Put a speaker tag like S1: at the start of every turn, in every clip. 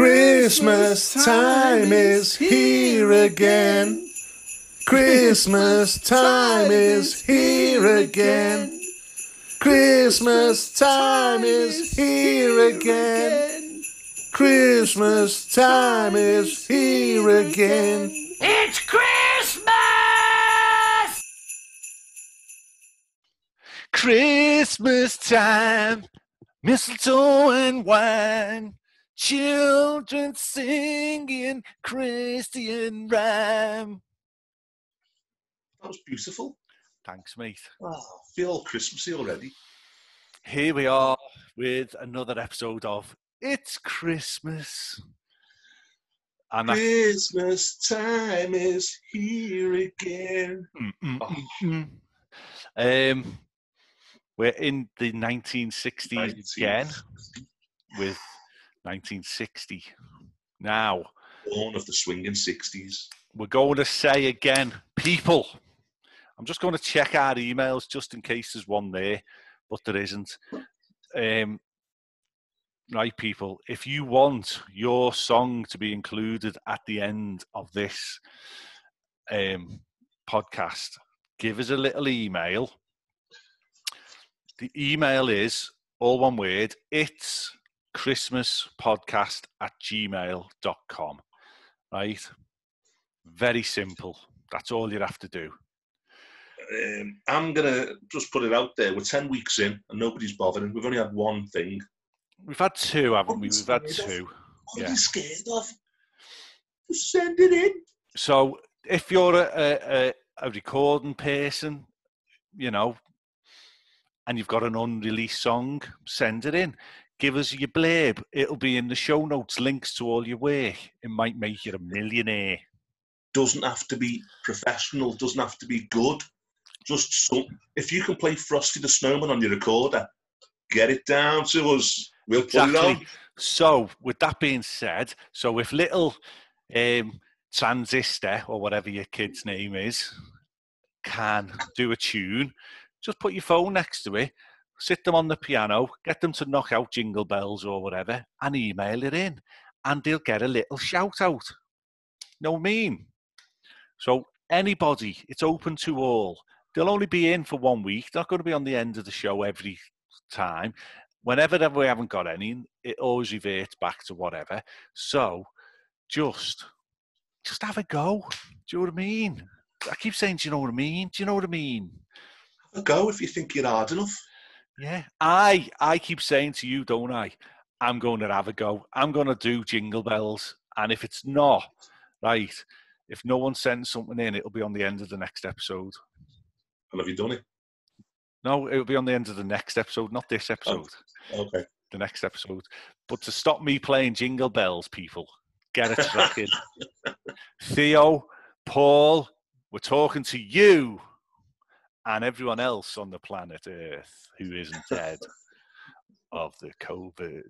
S1: Christmas time is here again. Christmas time is here again. Christmas time is here again. Christmas time is here again.
S2: It's Christmas!
S3: Christmas time, mistletoe and wine, children singing Christian rhyme.
S1: That was beautiful.
S3: Thanks, mate.
S1: Oh, feel all Christmassy already.
S3: Here we are with another episode of It's Christmas. And that,
S1: Christmas time is here again.
S3: Mm, mm,
S1: Oh.
S3: um, we're in the 1960s again with 1960. Now,
S1: Born of the swinging 60s.
S3: we're going to say again, people. I'm just going to check our emails just in case there's one there, but there isn't. Um, right, people, if you want your song to be included at the end of this um, podcast, give us a little email. The email is all one word it's Christmas podcast at gmail.com. Right? Very simple. That's all you have to do.
S1: Um, I'm going to just put it out there. We're 10 weeks in and nobody's bothering. We've only had one thing.
S3: We've had two, haven't we? We've had
S1: is scared of?
S3: two.
S1: What
S3: Yeah.
S1: are you scared of? Just send it in.
S3: So if you're a, a- a recording person, you know, and you've got an unreleased song, send it in. Give us your blurb. It'll be in the show notes, links to all your work. It might make you a millionaire.
S1: Doesn't have to be professional, doesn't have to be good. Just some. If you can play Frosty the Snowman on your recorder, get it down to us. We'll put it on.
S3: Exactly. So, with that being said, so if little um, transistor or whatever your kid's name is can do a tune, just put your phone next to it, sit them on the piano, get them to knock out jingle bells or whatever, and email it in, and they'll get a little shout out. I mean? So anybody, it's open to all. They'll only be in for one week. They're not going to be on the end of the show every time whenever we haven't got any, it always reverts back to whatever. So just just have a go. Do you know what I mean? I keep saying, do you know what I mean? Do you know what I mean?
S1: A go if you think you're hard enough.
S3: Yeah. I I keep saying to you, don't I? I'm going to have a go. I'm going to do jingle bells. And if it's not, right, if no one sends something in, it'll be on the end of the next episode.
S1: And have you done it?
S3: No, it'll be on the end of the next episode, not this oh, episode.
S1: Okay.
S3: the next episode. But to stop me playing jingle bells, people, get it cracking. Theo, Paul, we're talking to you and everyone else on the planet Earth who isn't dead of the COVID.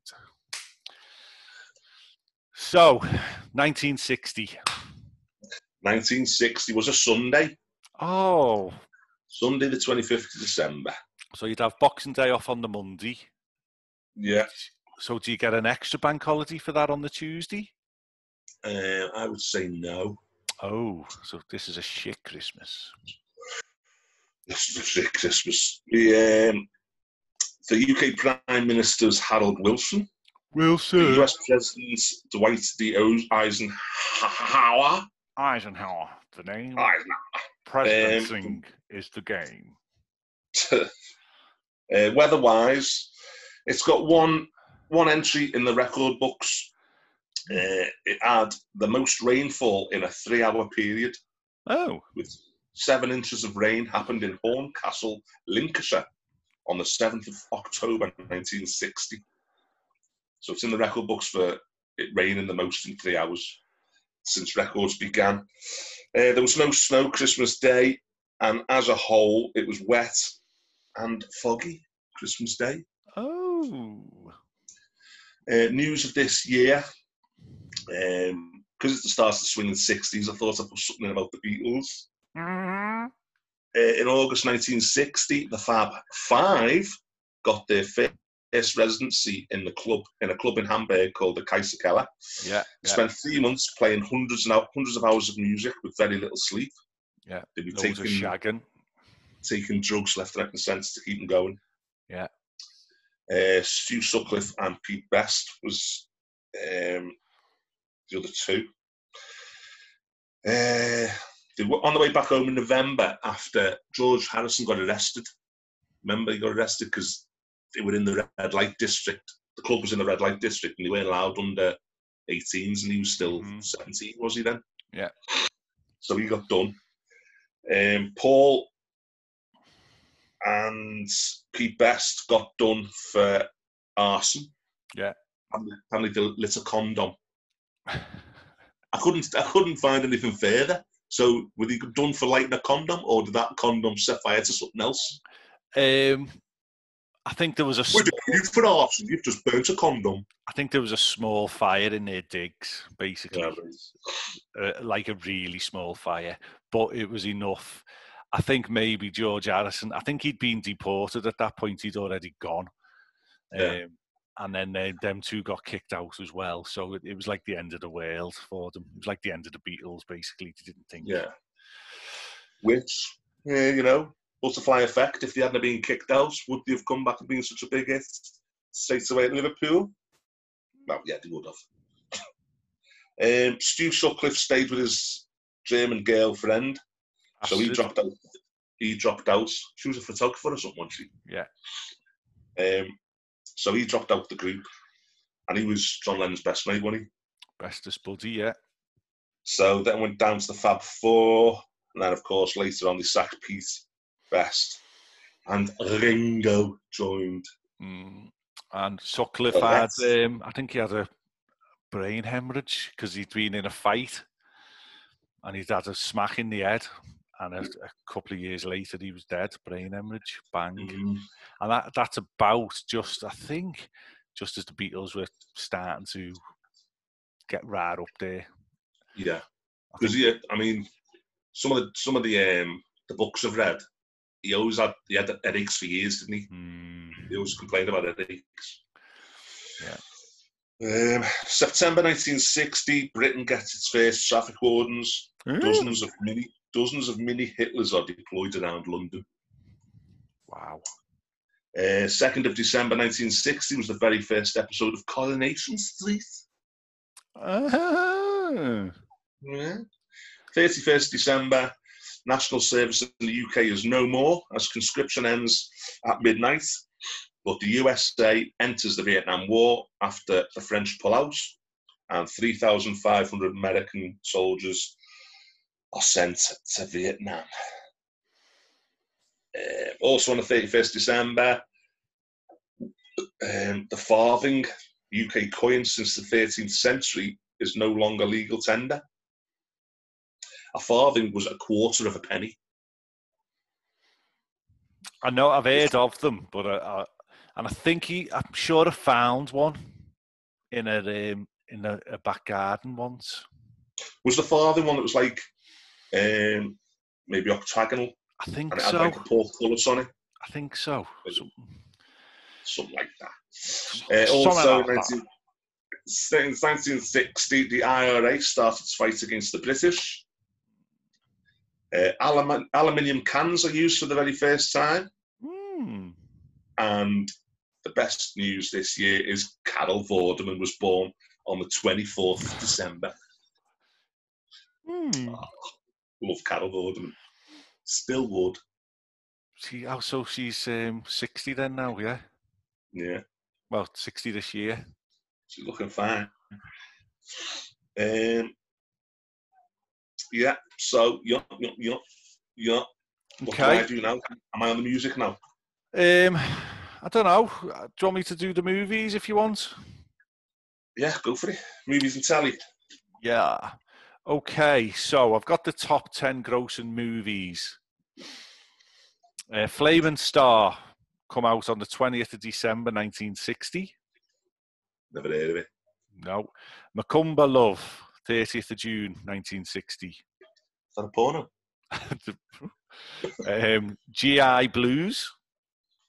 S3: So, 1960.
S1: 1960 was a Sunday.
S3: Oh,
S1: Sunday, the 25th of December.
S3: so you'd have Boxing Day off on the Monday.
S1: Yeah.
S3: So, do you get an extra bank holiday for that on the Tuesday?
S1: Uh, I would say no.
S3: Oh, so this is a shit Christmas.
S1: This is a sick Christmas. The, um, the UK Prime Minister's Harold Wilson,
S3: Wilson, the
S1: US President's Dwight D. Eisenhower.
S3: Eisenhower, the name.
S1: Eisenhower.
S3: Presidencing is the game.
S1: uh, weather-wise, it's got one one entry in the record books. Uh, it had the most rainfall in a three-hour period,
S3: Oh,
S1: with seven inches of rain happened in Horncastle, Lincolnshire, on the seventh of October, 1960. So it's in the record books for it raining the most in three hours since records began. Uh, there was no snow Christmas Day, and as a whole, it was wet and foggy Christmas Day.
S3: oh.
S1: Uh, news of this year, because it's the start of the swinging 60s, I thought I'd put something about the Beatles. Uh, in August 1960, the Fab Five got their first residency in the club in a club in Hamburg called the Kaiserkeller.
S3: Yeah. Yeah.
S1: Spent three months playing hundreds and hundreds of hours of music with very little sleep.
S3: Yeah.
S1: They'd be
S3: Loads
S1: taking
S3: shagging.
S1: taking drugs left, right, and centre to keep them going.
S3: Yeah.
S1: Uh, Stu Sutcliffe and Pete Best was um, the other two. Uh, they were on the way back home in November after George Harrison got arrested. Remember, he got arrested because they were in the red light district. The club was in the red light district and they weren't allowed under 18s, and he was still
S3: Mhm.
S1: 17, was he then?
S3: Yeah.
S1: So he got done. Um, Paul and Pete Best got done for arson.
S3: Yeah.
S1: Apparently, apparently they lit a condom. I couldn't I couldn't find anything further. So were they done for lighting a condom or did that condom set fire to something else?
S3: Um, I think there was a small,
S1: did you for arson? You've just burnt a condom.
S3: I think there was a small fire in their digs, basically,
S1: Yeah,
S3: uh, like a really small fire, but it was enough. I think maybe George Harrison. I think he'd been deported at that point. He'd already gone,
S1: Yeah.
S3: um, and then they, them two got kicked out as well. So it, it was like the end of the world for them. It was like the end of the Beatles, basically. They didn't think.
S1: Yeah. Which, yeah, you know, butterfly effect. If they hadn't been kicked out, would they have come back and been such a big hit straight away at Liverpool? Well, yeah, they would have. um, Stu Sutcliffe stayed with his German girlfriend, so he dropped out. He dropped out. She was a photographer or something, wasn't she?
S3: Yeah.
S1: Um, so he dropped out the group, and he was John Lennon's best mate, wasn't he?
S3: bestest buddy. Yeah.
S1: So then went down to the Fab Four, and then of course later on they sacked Pete Best, and Ringo joined.
S3: Mm. And Sutcliffe had, um, I think he had a brain hemorrhage because he'd been in a fight and he'd had a smack in the head. And a, a couple of years later, he was dead, brain hemorrhage, bang.
S1: Mm,
S3: And that, that's about just, I think, just as the Beatles were starting to get right up there.
S1: Yeah, because yeah, I mean, some of the some of the um, the books I've read, he always had he had headaches for years, didn't he?
S3: Mm,
S1: He always complained about headaches.
S3: Yeah.
S1: Um, September 1960, Britain gets its first traffic wardens. Dozens of mini dozens of mini Hitlers are deployed around London.
S3: Wow.
S1: Uh, 2nd of December 1960 was the very first episode of Coronation Street.
S3: Ah.
S1: Yeah. 31st December, national service in the UK is no more as conscription ends at midnight. But the USA enters the Vietnam War after the French pull out, and 3,500 American soldiers are sent to Vietnam. Uh, also on the 31st December, um, the farthing, UK coin since the 13th century, is no longer legal tender. A farthing was a quarter of a penny.
S3: I know I've heard of them, but I, I, and I think he, I'm sure I found one in a um, in a, a back garden once.
S1: Was the farthing one that was like um, maybe octagonal
S3: I think
S1: and it had like a portcullis on it,
S3: I think so. Some-
S1: something like that. Uh, also,
S3: like
S1: in 19, since 1960, the IRA started its fight against the British. Uh, alum- aluminium cans are used for the very first time.
S3: Hmm.
S1: And the best news this year is Carol Vorderman was born on the 24th of December.
S3: Hmm.
S1: Love Carol Vorderman. Still would.
S3: She, oh, so she's um, 60 then now, yeah?
S1: Yeah,
S3: Well, 60 this year.
S1: she's looking fine. Um, yeah, so, yeah, yeah, yeah, yeah. What do I
S3: Okay.
S1: do now? Am I on the music now?
S3: Um, I don't know. Do you want me to do the movies if you want?
S1: Yeah, go for it. Movies and telly.
S3: Yeah. Okay, so I've got the top 10 grossing movies. Uh, Flaming Star come out on the 20th of December 1960.
S1: Never heard of it.
S3: No. Macumba Love, 30th of June 1960.
S1: Is that a porno?
S3: um, GI Blues,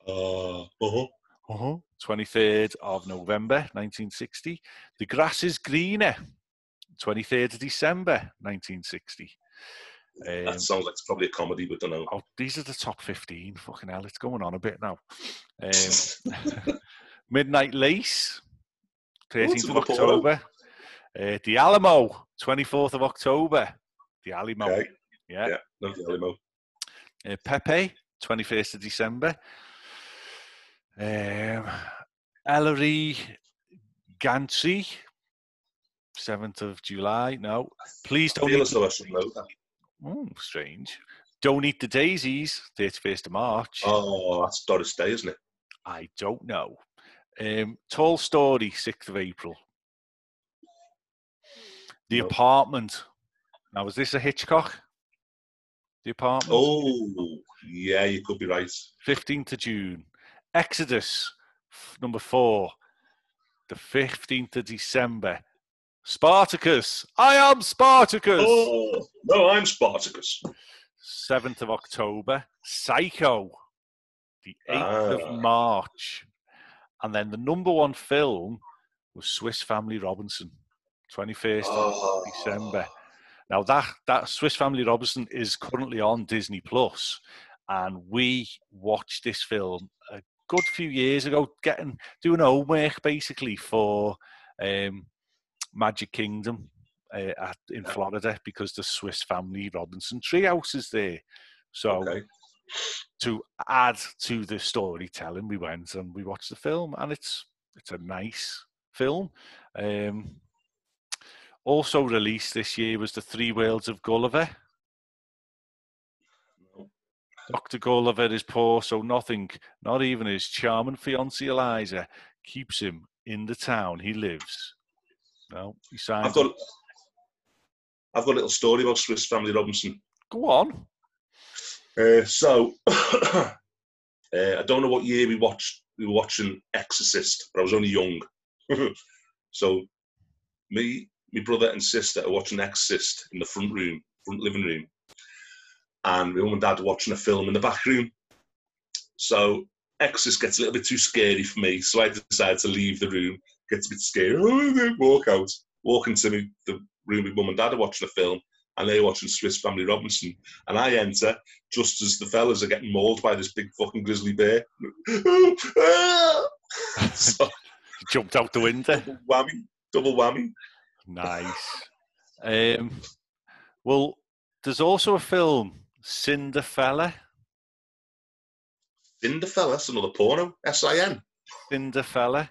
S1: Uh, uh-huh.
S3: uh-huh. 23rd of November 1960. The Grass is Greener, 23rd of December 1960. Um,
S1: that sounds like it's probably a comedy, but don't know.
S3: oh, these are the top 15. Fucking hell, it's going on a bit now. Um, Midnight Lace, 13th of. October. Uh, the Alamo, 24th of October. The Alamo.
S1: okay.
S3: Yeah.
S1: Yeah. The Alamo.
S3: Uh, Pepe, 21st of December. Um, Elmer Gantry, 7th of July. No. Please don't eat
S1: as I should know that.
S3: Oh, strange. Don't eat the daisies, 31st of March.
S1: Oh, that's Doris Day, isn't it?
S3: I don't know. Um, Tall Story, 6th of April. The
S1: No.
S3: Apartment. Now, was this a Hitchcock? The Apartment?
S1: Oh, yeah, you could be right.
S3: 15th of June. Exodus, number four. The 15th of December. Spartacus. I am Spartacus.
S1: Oh, no, I'm Spartacus.
S3: 7th of October. Psycho. The 8th
S1: Ah.
S3: of March. And then the number one film was Swiss Family Robinson. 21st
S1: Oh,
S3: of December. Now that that Swiss Family Robinson is currently on Disney Plus, and we watched this film a good few years ago, getting doing homework basically for um, Magic Kingdom uh, at, in. Florida because the Swiss Family Robinson treehouse is there. So
S1: Okay.
S3: to add to the storytelling, we went and we watched the film, and it's it's a nice film. Um, also released this year was the Three Worlds of Gulliver. Doctor Gulliver is poor, so nothing, not even his charming fiancée Eliza, keeps him in the town he lives. No, he signs.
S1: I've got, I've got a little story about Swiss Family Robinson.
S3: Go on.
S1: Uh, so, uh, I don't know what year we watched. We were watching Exorcist, but I was only young. so, me, my brother, and sister are watching Exorcist in the front room, front living room, and my mum and dad are watching a film in the back room. So, Exorcist gets a little bit too scary for me, so I decided to leave the room. Gets a bit scary. Oh, walk out. Walk into me, the room with mum and dad are watching a film, and they're watching Swiss Family Robinson. And I enter just as the fellas are getting mauled by this big fucking grizzly bear. so,
S3: Jumped out the window.
S1: double whammy, double whammy.
S3: Nice. Um, well, there's also a film, Cinderfella.
S1: Cinderfella, that's another porno. S-I-N.
S3: Cinderfella.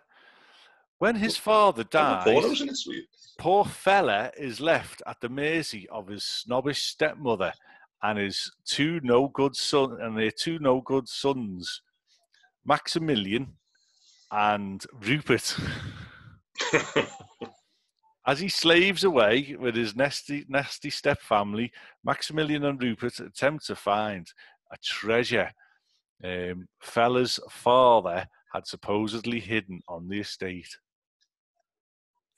S3: When his father dies,
S1: pornos in this week.
S3: poor fella is left at the mercy of his snobbish stepmother and his two no good son and their two no good sons, Maximilian and Rupert. As he slaves away with his nasty, nasty step family, Maximilian and Rupert attempt to find a treasure um, fella's father had supposedly hidden on the estate.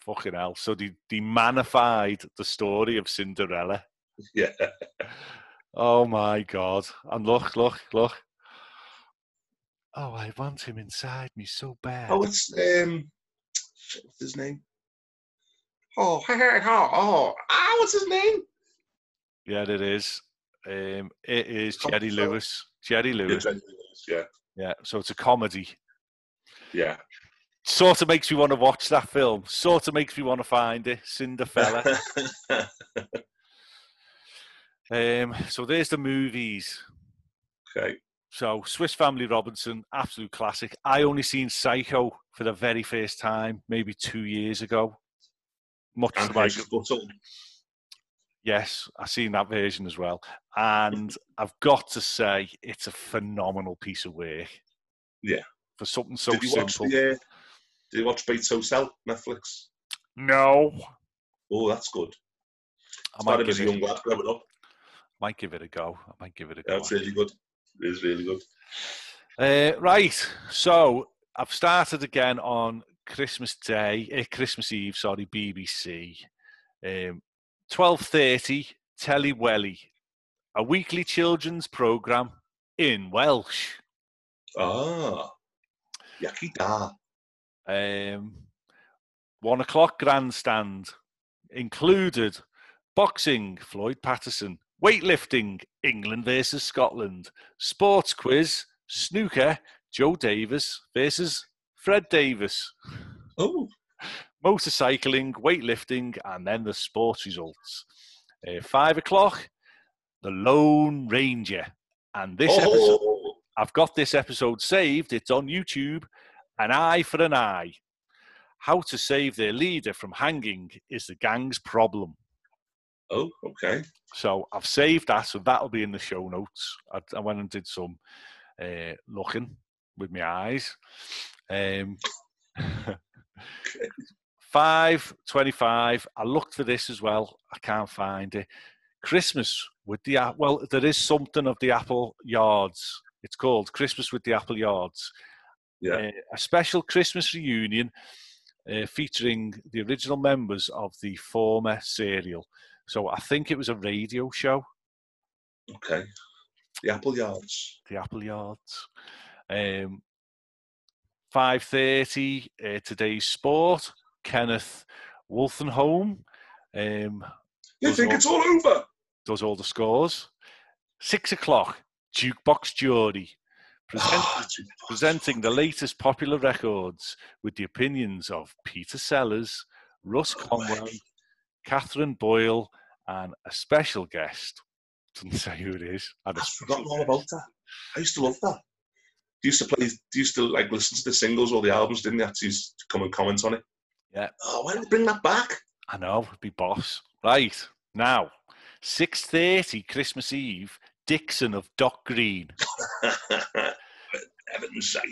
S3: Fucking hell. So they, they manified the story of Cinderella.
S1: yeah.
S3: Oh my God. And look, look, look. Oh, I want him inside me so bad.
S1: Oh, it's um, what's his name? Oh, oh, oh, ah, what's his name?
S3: Yeah, it is. Um, it is Jerry. Lewis. Jerry
S1: Yeah,
S3: Lewis.
S1: Jerry Lewis, yeah,
S3: Yeah, so it's a comedy.
S1: yeah.
S3: Sort of makes me want to watch that film. Sort of makes me want to find it. Cinderfella. um, so there's the movies.
S1: okay.
S3: So Swiss Family Robinson, absolute classic. I only seen Psycho for the very first time, maybe two years ago. Much
S1: And
S3: to my yes, I seen that version as well, and I've got to say it's a phenomenal piece of work.
S1: Yeah.
S3: for something so
S1: did you watch
S3: simple.
S1: the? Uh, did you watch Bates Motel Netflix?
S3: No,
S1: Oh, that's good.
S3: I might
S1: him as
S3: give,
S1: a
S3: it,
S1: young lad growing up.
S3: might give it a go. I might give it a
S1: Yeah,
S3: go.
S1: it's really good. It is really good.
S3: Uh, right. So I've started again on Christmas Day, uh, Christmas Eve. Sorry, BBC. Um, Twelve thirty, Telly Welly, a weekly children's program in Welsh.
S1: Ah, Yaki da.
S3: Um, one o'clock grandstand included boxing, Floyd Patterson, weightlifting, England versus Scotland, sports quiz, snooker, Joe Davis versus Fred Davis,
S1: Oh,
S3: motorcycling, weightlifting, and then the sports results. Uh, five o'clock, the Lone Ranger. And this episode,
S1: oh,
S3: I've got this episode saved. It's on YouTube. An eye for an eye. How to save their leader from hanging is the gang's problem.
S1: oh, okay.
S3: So I've saved that, so that'll be in the show notes. I, I went and did some uh, looking with my eyes. Um, five twenty-five. I looked for this as well. I can't find it. Christmas with the well, there is something of the Appleyards. It's called Christmas with the Appleyards.
S1: Yeah.
S3: Uh, a special Christmas reunion uh, featuring the original members of the former serial. So I think it was a radio show,
S1: Okay. The Appleyards.
S3: the Appleyards. Um, Five thirty. Uh, today's sport. Kenneth Wolstenholme um,
S1: You think
S3: all-
S1: it's all over?
S3: does all the scores. Six o'clock. Jukebox Jury. Present,
S1: Ah,
S3: presenting the latest popular records with the opinions of Peter Sellers, Russ
S1: Conway.
S3: Catherine Boyle, and a special guest. Doesn't say who it is.
S1: I've forgotten all about that. I used to love that. You used to play? You used to like listen to the singles or the albums? Didn't you? To used to come and comment on it.
S3: Yeah.
S1: Oh, why don't they bring that back?
S3: I know, it'd be boss. Right now, six thirty, Christmas Eve. Dixon of Dock Green.
S1: Heaven's sight.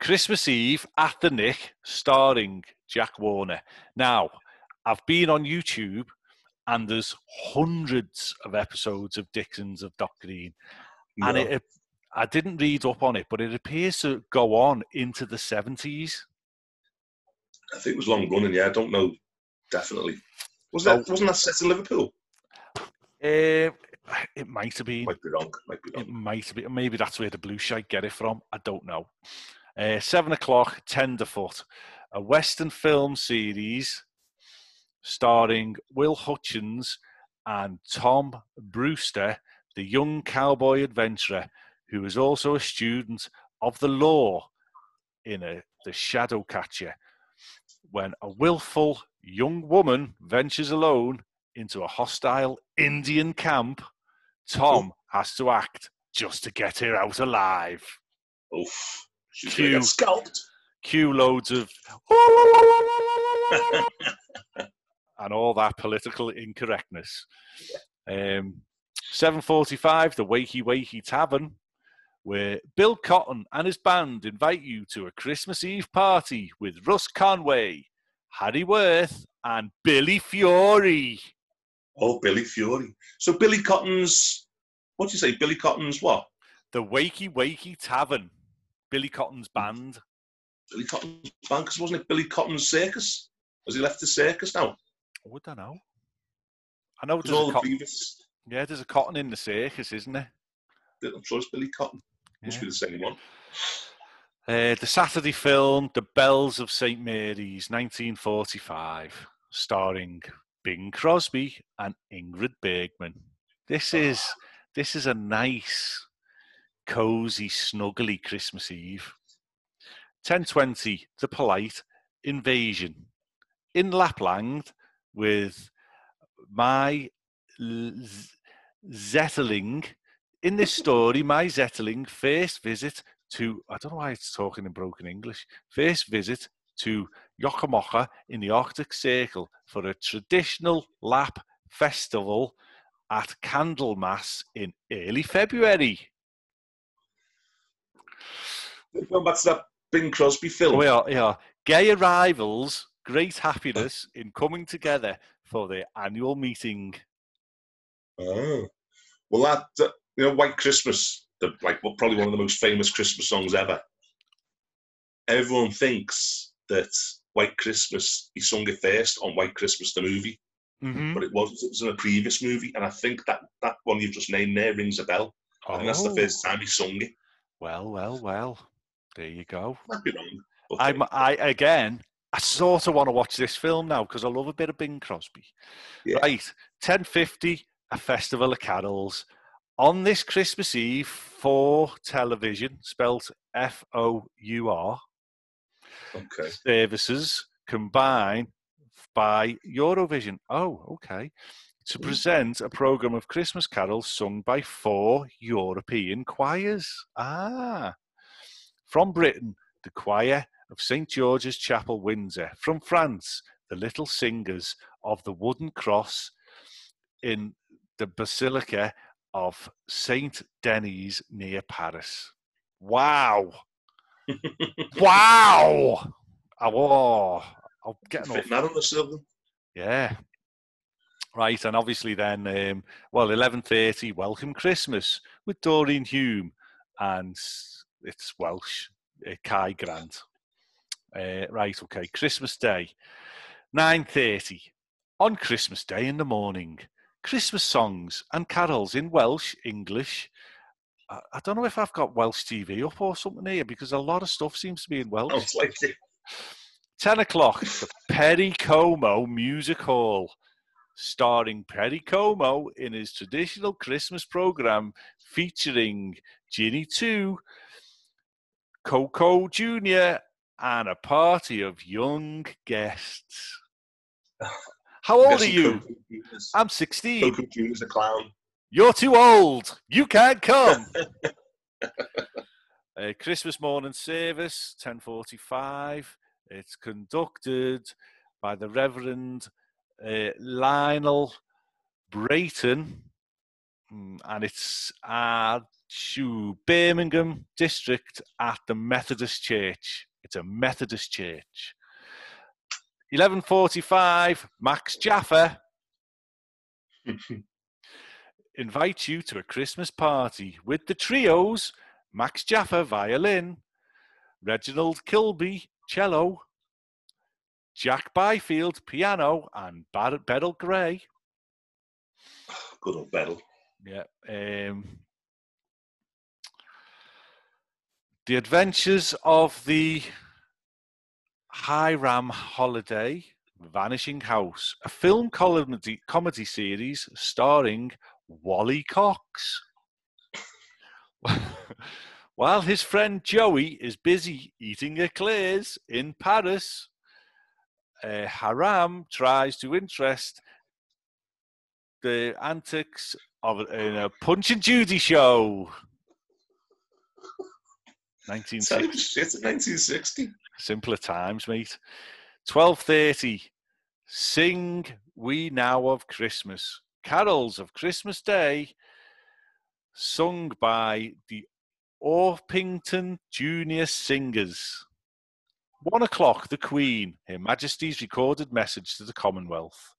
S3: Christmas Eve at the Nick, starring Jack Warner. Now, I've been on YouTube and there's hundreds of episodes of Dixon's of Dock Green. And it, I didn't read up on it, but it appears to go on into the 70s.
S1: I think it was long running. Yeah, I don't know. Definitely. Was that? Wasn't that set in Liverpool?
S3: Uh, it might have been.
S1: Might be wrong. Might be wrong.
S3: It might be. Maybe that's where the blue shite get it from. I don't know. Uh, seven o'clock, Tenderfoot, a Western film series starring Will Hutchins and Tom Brewster, the young cowboy adventurer who is also a student of the law in a, the Shadow Catcher. When a willful young woman ventures alone into a hostile Indian camp, Tom has to act just to get her out alive.
S1: Oof. She's
S3: Cue.
S1: get scalped.
S3: Cue loads of and all that political incorrectness. Um, 7.45, the Wakey Wakey Tavern, where Bill Cotton and his band invite you to a Christmas Eve party with Russ Conway, Harry Worth, and Billy Fiore.
S1: Oh, Billy Fury. So Billy Cotton's. What do you say? Billy Cotton's what?
S3: The Wakey Wakey Tavern, Billy Cotton's band.
S1: Billy Cotton's band? 'Cause wasn't it Billy Cotton's circus? Has he left the circus now?
S3: Oh, I don't know. I know
S1: Because
S3: there's
S1: all
S3: a
S1: the
S3: cotton,
S1: previous.
S3: yeah, there's a cotton in the circus, isn't there?
S1: I'm sure it's Billy Cotton. Must
S3: Yeah.
S1: be the same one.
S3: Uh, the Saturday film, The Bells of St. Mary's, 1945, starring Bing Crosby and Ingrid Bergman. This is ah. this is a nice, cozy, snuggly Christmas Eve. 1020, The Polite Invasion. In Lapland, with Mai Zetterling. In this story, Mai Zetterling first visit to, I don't know why it's talking in broken English, first visit to Yokomoka in the Arctic Circle for a traditional lap festival at Candlemas in early February.
S1: Going back to that Bing Crosby film.
S3: We are, yeah, gay arrivals, great happiness in coming together for their annual meeting.
S1: Oh. Well, that, uh, you know, White Christmas, the, like well, probably one of the most famous Christmas songs ever. Everyone thinks that White Christmas, he sung it first on White Christmas, the movie,
S3: Mm-hmm.
S1: but it wasn't. It was in a previous movie, and I think that that one you've just named there rings a bell. I think that's the
S3: Oh.
S1: first time he sung it.
S3: Well, well, well. There you go.
S1: Might be wrong. Okay.
S3: I'm, I again, I sort of want to watch this film now because I love a bit of Bing Crosby.
S1: Yeah.
S3: Right, ten fifty, a festival of carols on this Christmas Eve for television, spelt F O U R
S1: Okay.
S3: services combine by Eurovision. Oh, okay. To
S1: Mm.
S3: present a program of Christmas carols sung by four European choirs. Ah. From Britain, the choir of St. George's Chapel, Windsor. From France, the Little Singers of the Wooden Cross in the Basilica of St. Denis near Paris. Wow. Wow. Oh, I'm getting off.
S1: Fitting that on the silver.
S3: Yeah. Right, and obviously then, um, well, eleven thirty. Welcome Christmas with Doreen Hume, and it's Welsh. Uh, Kai Grant. Uh, right, okay. Christmas Day, nine thirty. On Christmas Day in the morning, Christmas songs and carols in Welsh, English. I, I don't know if I've got Welsh TV up or something here because a lot of stuff seems to be in oh, Welsh.
S1: Sounds like
S3: 10 o'clock, the Perry Como Music Hall, starring Perry Como in his traditional Christmas program featuring Ginny Tiu, Coco Jr., and a party of young guests. How old are you? I'm 16.
S1: Coco Junior's a clown.
S3: You're too old. You can't come. uh, Christmas morning service, 10:45. It's conducted by the Reverend uh, Lionel Brayton, Mm, and it's at Birmingham district at the Methodist Church. It's a Methodist church. 11:45. Max Jaffa invite you to a Christmas party with the trios Max Jaffa violin, Reginald Kilby cello, Jack Byfield piano, and Bar- Beryl Gray.
S1: Good old Beryl.
S3: Yeah. Um, the Adventures of the Hiram Holliday, Vanishing House, a film comedy, comedy series starring Wally Cox. While his friend Joey is busy eating eclairs in Paris, uh, Hiram tries to interest the antics of in a Punch and Judy show. 1960.
S1: Shit, 1960.
S3: Simpler times, mate. 12.30. Sing We Now of Christmas. Carols of Christmas Day, sung by the Orpington Junior Singers. One o'clock, the Queen, Her Majesty's recorded message to the Commonwealth.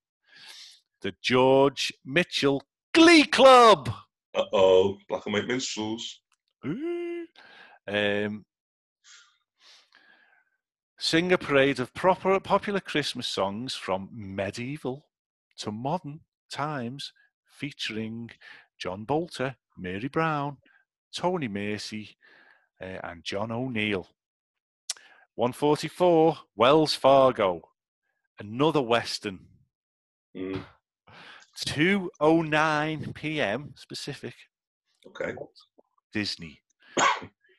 S3: The George Mitchell Glee Club.
S1: Uh oh, black and white minstrels.
S3: Ooh. Um, sing a parade of proper popular Christmas songs from medieval to modern times, featuring John Bolter, Mary Brown, Tony Macy, uh, and John O'Neill. 144, Wells Fargo, another Western.
S1: Mm,
S3: 2.09 p.m. specific.
S1: okay.
S3: Disney.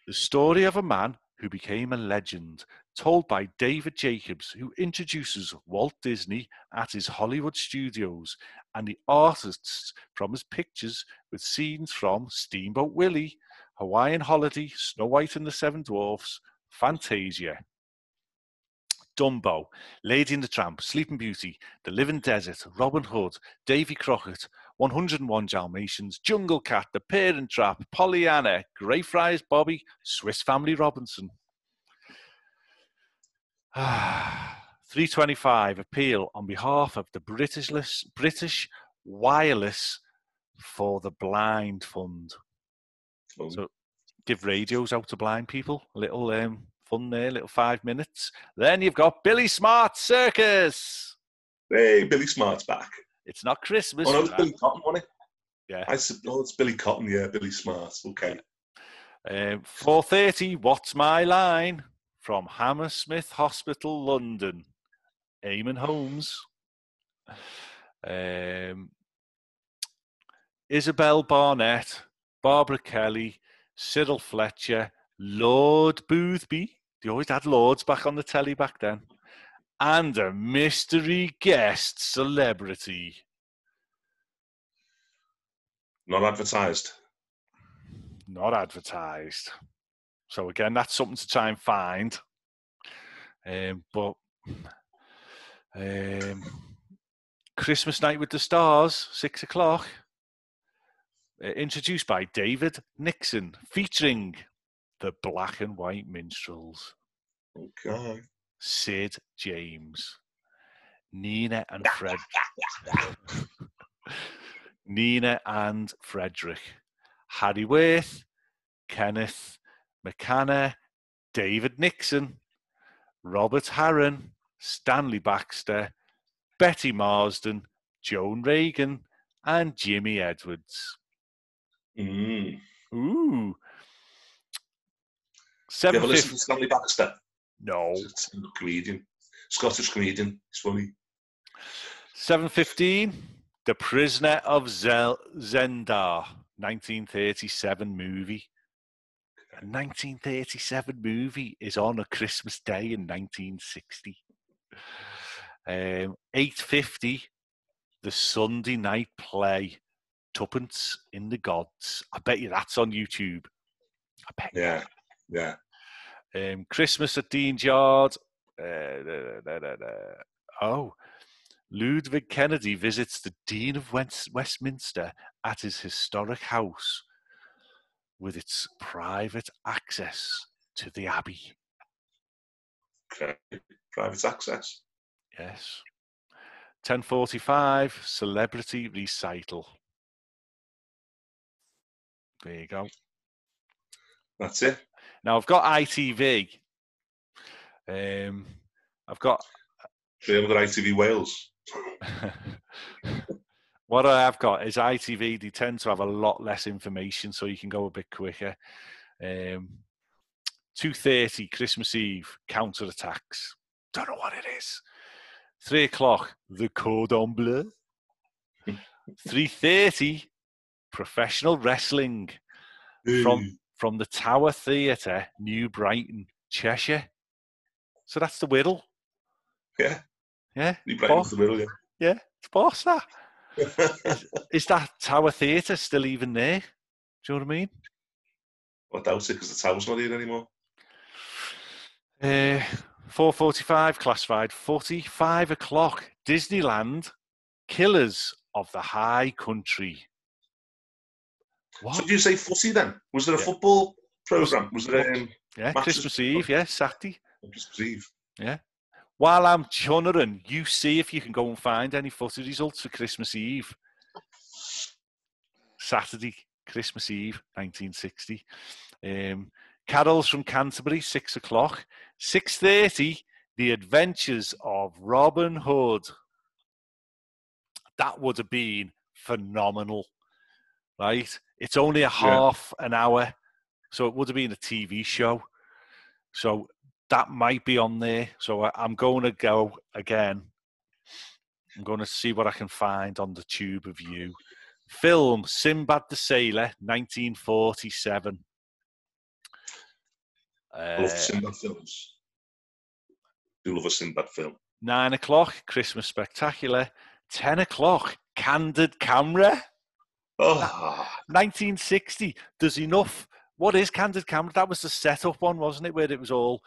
S3: the story of a man who became a legend, told by David Jacobs, who introduces Walt Disney at his Hollywood studios and the artists from his pictures with scenes from Steamboat Willie, Hawaiian Holiday, Snow White and the Seven Dwarfs, Fantasia. Dumbo, Lady and the Tramp, Sleeping Beauty, The Living Desert, Robin Hood, Davy Crockett, 101 Dalmatians, Jungle Cat, The Parent Trap, Pollyanna, Greyfriars Bobby, Swiss Family Robinson. 325 appeal on behalf of the British, British Wireless for the Blind Fund.
S1: Oh,
S3: So give radios out to blind people. A little um, fun there, little five minutes. Then you've got Billy Smart Circus.
S1: hey, Billy Smart's back.
S3: It's not Christmas.
S1: Oh no, it's Billy Cotton, wasn't it?
S3: Yeah.
S1: I said, oh, it's Billy Cotton. Yeah, Billy Smart. Okay.
S3: Um, 4.30, What's My Line? From Hammersmith Hospital, London. Eamon Holmes. Um, Isabel Barnett, Barbara Kelly, Cyril Fletcher, Lord Boothby. They always had lords back on the telly back then. And a mystery guest celebrity.
S1: Not advertised.
S3: Not advertised. So again, that's something to try and find. Um, but um, Christmas night with the stars, six o'clock. Uh, introduced by David Nixon, featuring the Black and White Minstrels,
S1: Okay.
S3: Sid James, Nina and Fred, Nina and Frederick, Harry Worth, Kenneth McCanna, David Nixon, Robert Harron, Stanley Baxter, Betty Marsden, Joan Regan, and Jimmy Edwards.
S1: Mm.
S3: Ooh.
S1: You
S3: Seven
S1: ever listen
S3: fifty.
S1: to Stanley Baxter?
S3: No.
S1: It's a comedian, Scottish comedian. It's funny.
S3: Seven fifteen. The Prisoner of Zel- Zenda, 1937 movie. A 1937 movie is on a Christmas day in 1960. Um, 8.50, the Sunday night play, Tuppence in the Gods. I bet you that's on YouTube. I bet you.
S1: Yeah, yeah.
S3: Um, Christmas at Dean's Yard. Uh, da, da, da. Oh, Ludovic Kennedy visits the Dean of West- Westminster at his historic house with its private access to the Abbey.
S1: Okay. Private access.
S3: Yes. 1045, celebrity recital. There you go.
S1: That's it.
S3: Now I've got ITV. Um, I've got
S1: Same with ITV Wales.
S3: what I have got is ITV. They tend to have a lot less information, so you can go a bit quicker. Um, Two thirty Christmas Eve counter attacks. Don't know what it is. Three o'clock the cordon bleu. Three thirty professional wrestling from from the Tower Theatre, New Brighton, Cheshire. So that's the Whittle.
S1: yeah,
S3: Yeah,
S1: New Brighton's the middle.
S3: yeah, it's boss that.
S1: Yeah.
S3: Is that Tower Theatre still even there? Do you know what I mean?
S1: I doubt it because the tower's not here anymore.
S3: Uh, 4.45, classified 45 o'clock, Disneyland, Killers of the High Country. What?
S1: So did you say footy then? Was there a
S3: Yeah.
S1: football program? Was there um,
S3: yeah,
S1: matches-
S3: Christmas Eve, yeah, Saturday.
S1: Christmas Eve?
S3: While I'm chunnering, you see if you can go and find any footy results for Christmas Eve. Saturday, Christmas Eve, 1960. Um, Carols from Canterbury, six o'clock. Six thirty. The Adventures of Robin Hood. That would have been phenomenal, right? It's only a half an hour, so it would have been a TV show. So that might be on there. So I, I'm going to go again. I'm going to see what I can find on the Tube of You. Film Sinbad the Sailor, 1947.
S1: I love
S3: Uh,
S1: Sinbad films. do love a Sinbad film.
S3: nine o'clock, Christmas Spectacular. Ten o'clock, Candid Camera.
S1: Oh,
S3: 1960. There's enough. What is Candid Camera? That was the setup one, wasn't it? Where it was all,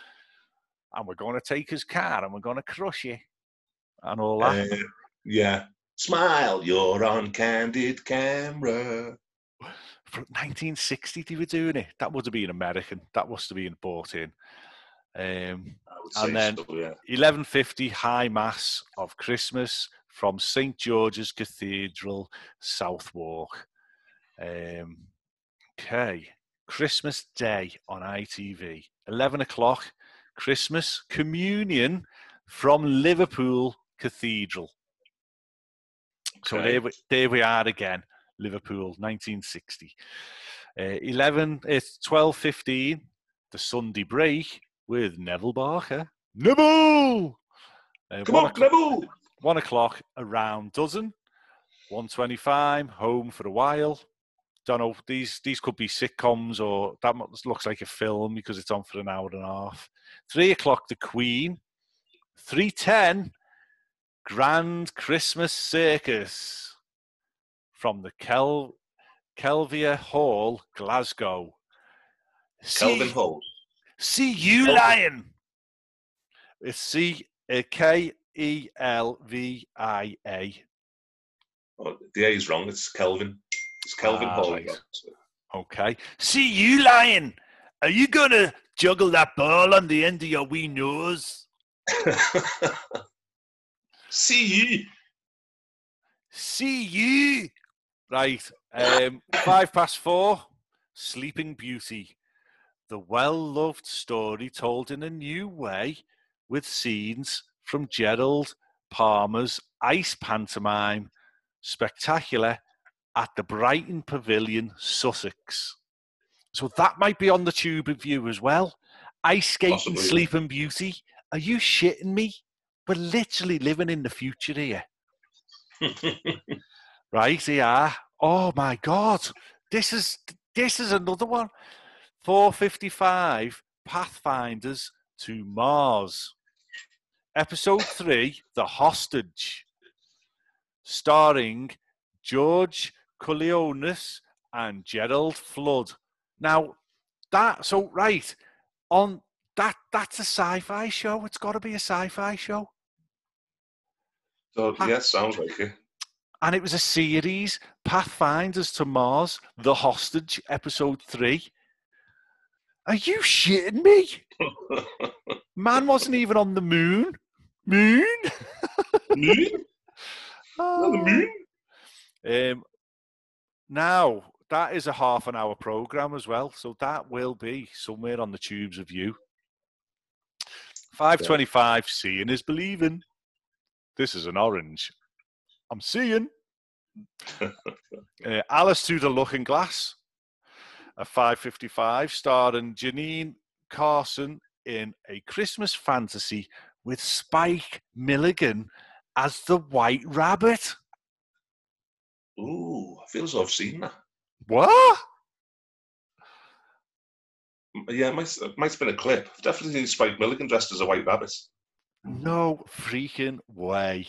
S3: and we're going to take his car and we're going to crush you and all that.
S1: uh, yeah. Smile, you're on candid camera.
S3: For 1960, they were doing it. That would have been American. That must have been bought in. Um, And then-
S1: so, yeah.
S3: 1150 High Mass of Christmas from St George's Cathedral, Southwark. Um, okay, Christmas Day on ITV. 11 o'clock, Christmas Communion from Liverpool Cathedral. So there, we, there we are again, Liverpool, 1960. Uh, 11, it's 12.15, the Sunday break, with Neville Barker. Neville! Uh,
S1: Come on,
S3: o'clock-
S1: Neville!
S3: one o'clock around dozen 125 home for a while don't know these these could be sitcoms or that looks like a film because it's on for an hour and a half three o'clock the queen 310 grand christmas circus from the Kel- kelvia hall glasgow
S1: Kelvin
S3: See-
S1: Hall.
S3: See you,
S1: Kelvin.
S3: lion. It's C uh, K E L V I A.
S1: Oh, the A is wrong. It's Kelvin. It's Kelvin
S3: Ah, right. Okay. See you, lion. Are you gonna juggle that ball on the end of your wee nose?
S1: See you.
S3: See you. Right. Um, five past four. Sleeping Beauty. The well loved story told in a new way with scenes from Gerald Palmer's Ice Pantomime Spectacular at the Brighton Pavilion, Sussex. So that might be on the tube review as well. Ice skating,
S1: Possibly.
S3: Sleeping Beauty. Are you shitting me? We're literally living in the future here. Right, yeah. Oh my god. This is this is another one. 455 Pathfinders to Mars. Episode 3, The Hostage. Starring George Coulouris and Gerald Flood. Now, that so right on that that's a sci-fi show. It's got to be a sci-fi show.
S1: so, yeah, sounds like it.
S3: and it was a series pathfinders to mars the hostage episode 3 are you shitting me man wasn't even on the moon moon
S1: moon? Oh, the moon?
S3: um now that is a half an hour program as well so that will be somewhere on the tubes of you. 525 seeing is believing. This is an orange. I'm seeing. Uh, alice through the looking glass. A 555 starring janine carson in a christmas fantasy with spike milligan as the white rabbit
S1: Ooh, I feel as though I've seen that.
S3: what
S1: Yeah, it might, it might have been a clip. I've definitely seen Spike Milligan dressed as a white rabbit.
S3: no freaking way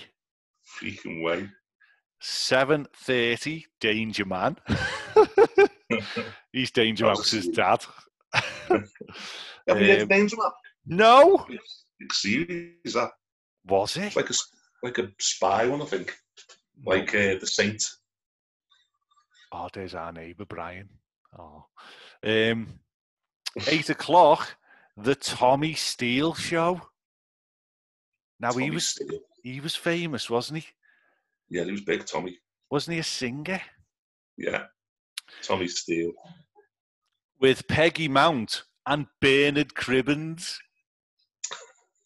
S1: Freaking way.
S3: 7.30 danger man he's danger mouse's dad
S1: Have you heard
S3: Um,
S1: the names
S3: no
S1: series, that.
S3: was it
S1: It's like a, like a spy one, I think. Like uh, The Saint.
S3: Oh, there's our neighbour Brian. Oh, um, eight o'clock. The Tommy Steele show. Now he was
S1: Steele.
S3: he was famous, wasn't he?
S1: Yeah, he was big, Tommy.
S3: Wasn't he a singer
S1: Yeah. Tommy Steele.
S3: with Peggy Mount and Bernard Cribbins?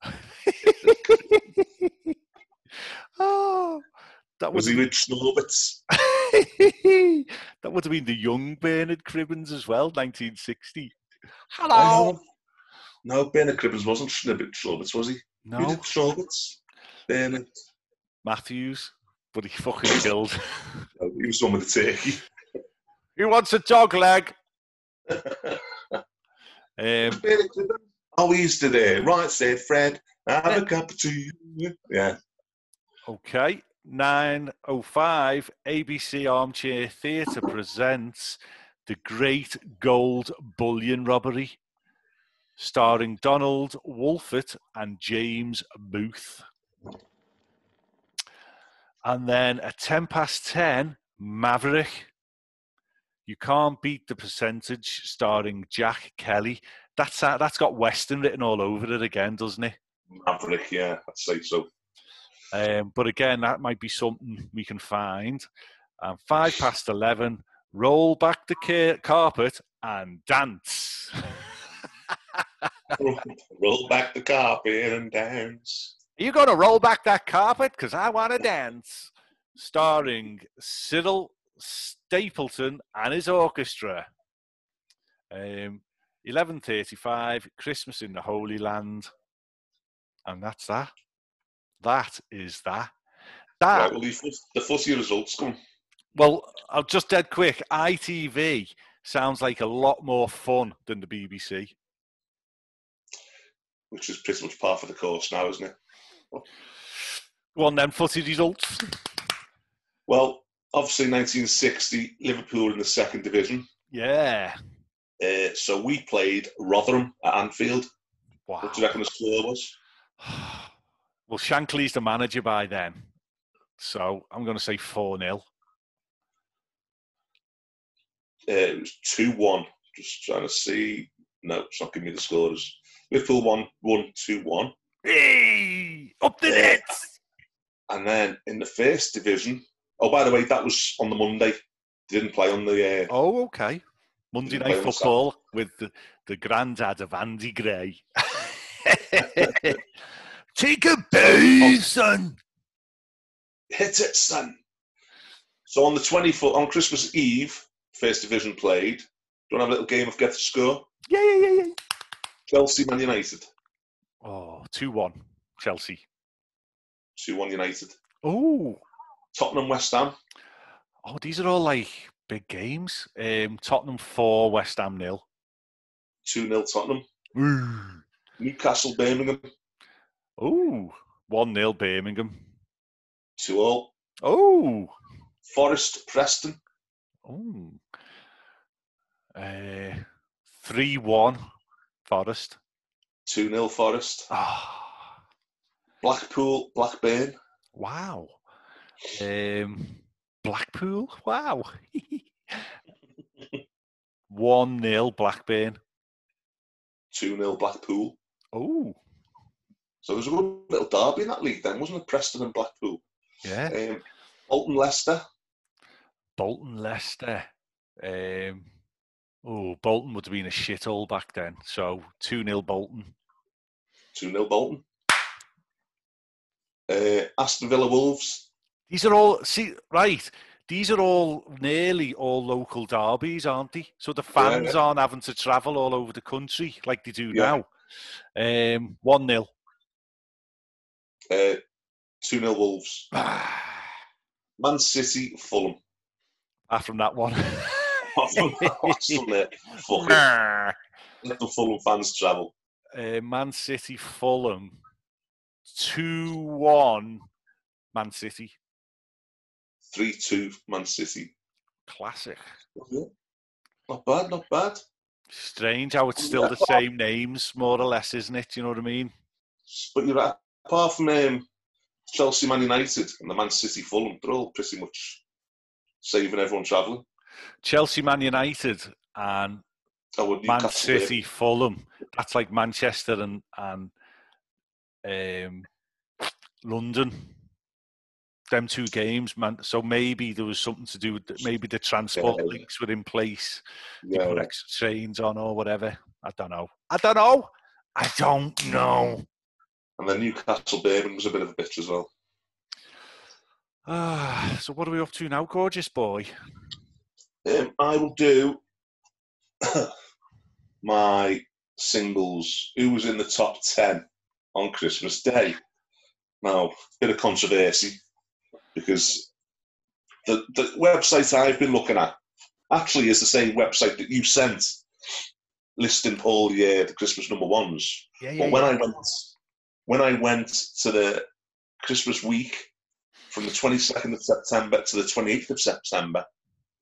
S3: oh, that
S1: Was
S3: was
S1: he with Schnorbitz?
S3: that would have been the young Bernard Cribbins as well, 1960.
S1: Oh,
S3: Hello.
S1: no. No, Bernard Cribbins wasn't Schnorbitz, was he? Who
S3: No,
S1: did Schnorbitz? Bernard.
S3: Matthews, but he fucking killed.
S1: Oh, he was one with the turkey.
S3: Who wants a dog leg? Um,
S1: Bernard Cribbins. Oh, he's to there. Right, said Fred. Have a cup of tea. Yeah.
S3: okay, 9.05, ABC Armchair Theatre presents The Great Gold Bullion Robbery, starring Donald Wolfit and James Booth. And then at 10 past 10, Maverick. You can't beat the percentage, starring Jack Kelly. That's uh, that's got Western written all over it again, doesn't it?
S1: Maverick, yeah, I'd say so.
S3: Um, but again, that might be something we can find. And five past eleven, roll back the ca- carpet and dance.
S1: Roll back the carpet and dance.
S3: Are you going to roll back that carpet? Because I want to dance. Starring Cyril Stapleton and his orchestra. Um, 11:35, Christmas in the Holy Land, and that's that. That is that. That
S1: Right, well, the, the results come.
S3: well, I'll just dead quick. ITV sounds like a lot more fun than the BBC.
S1: which is pretty much par for the course now, isn't it?
S3: Go on then, footy results.
S1: Well, obviously 1960, Liverpool in the second division.
S3: Yeah.
S1: Uh, so we played Rotherham at Anfield.
S3: Wow.
S1: What do you reckon the score was?
S3: Well, Shankly's the manager by then. So I'm going to say 4 0.
S1: Uh, it was 2 1. Just trying to see. No, it's not giving me the scores. Liverpool won 1 2 1.
S3: Hey! Up the nets!
S1: And then in the first division, oh, by the way, that was on the Monday. They didn't play on the. Uh,
S3: Oh, okay. Monday Night Football with the, the granddad of Andy Gray. Take a bow, son.
S1: hit it, son. So on the 24th, on Christmas Eve, first division played. Do you want to have a little game of get the score?
S3: Yeah, yeah, yeah, yeah.
S1: Chelsea, Man United.
S3: Oh, 2 1, Chelsea.
S1: 2 1 United.
S3: Oh,
S1: Tottenham, West Ham.
S3: oh, these are all like big games. Um, Tottenham 4, West Ham nil.
S1: 2 0 Tottenham. Newcastle, Birmingham.
S3: Oh, 1 0 Birmingham.
S1: 2 all.
S3: Oh,
S1: Forest, Preston.
S3: oh. Uh, 3 1 Forest.
S1: 2 0 Forest.
S3: Ah,
S1: Blackpool, Blackburn.
S3: wow. Um, Blackpool. Wow. 1 0 Blackburn.
S1: 2 0 Blackpool.
S3: Oh,
S1: So there was a good little derby in that league then, wasn't it? Preston and Blackpool.
S3: yeah.
S1: Um, Bolton, Leicester.
S3: Bolton Leicester. Um, oh, Bolton would have been a shithole back then. So 2 0 Bolton.
S1: 2 0 Bolton. Uh, Aston Villa, Wolves.
S3: These are all, see, right. These are all nearly all local derbies, aren't they? So the
S1: Yeah,
S3: fans aren't having to travel all over the country like they do
S1: Yeah.
S3: now. Um, 1 0.
S1: Uh, 2 0 Wolves. Man City, Fulham.
S3: Apart from that one.
S1: Fucking let the Fulham fans travel.
S3: uh, Man City, Fulham. 2 1 Man City.
S1: 3 2 Man City.
S3: Classic.
S1: Not bad, not bad.
S3: Strange how it's still the same names, more or less, isn't it? You know what I mean?
S1: But you're right. Apart from um, Chelsea, Man United, and the Man City, Fulham, they're all pretty much saving everyone travelling.
S3: Chelsea, Man United, and
S1: Oh,
S3: Man City, Fulham. That's like Manchester and and um, London. Them two games, man. So maybe there was something to do with maybe the transport
S1: Yeah.
S3: links were in place. They
S1: Yeah,
S3: put extra trains on or whatever. I don't know. I don't know. I don't know.
S1: And then Newcastle, Birmingham was a bit of a bitch as well.
S3: Ah, so what are we up to now, gorgeous boy?
S1: Um, I will do my singles. Who was in the top 10 on Christmas Day? Now, bit of controversy because the, the website I've been looking at actually is the same website that you sent listing all the, uh, the Christmas number ones.
S3: Yeah,
S1: But when I went when I went to the Christmas week from the 22nd of September to the 28th of September,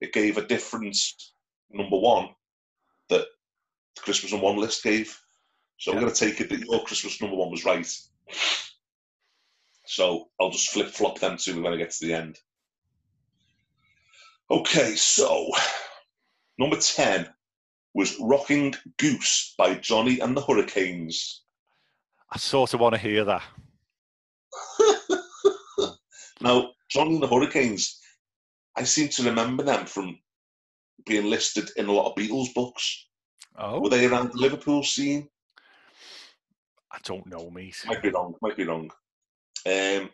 S1: it gave a different number one that the Christmas number one list gave. So I'm going to take it that your Christmas number one was right. So I'll just flip flop them two when I get to the end. Okay, so number 10 was Rocking Goose by Johnny and the Hurricanes.
S3: I sort of want to hear that.
S1: Now, and the Hurricanes, I seem to remember them from being listed in a lot of Beatles books.
S3: Oh,
S1: Were they around the Liverpool scene?
S3: I don't know, mate.
S1: Might be wrong. Might be wrong. Um,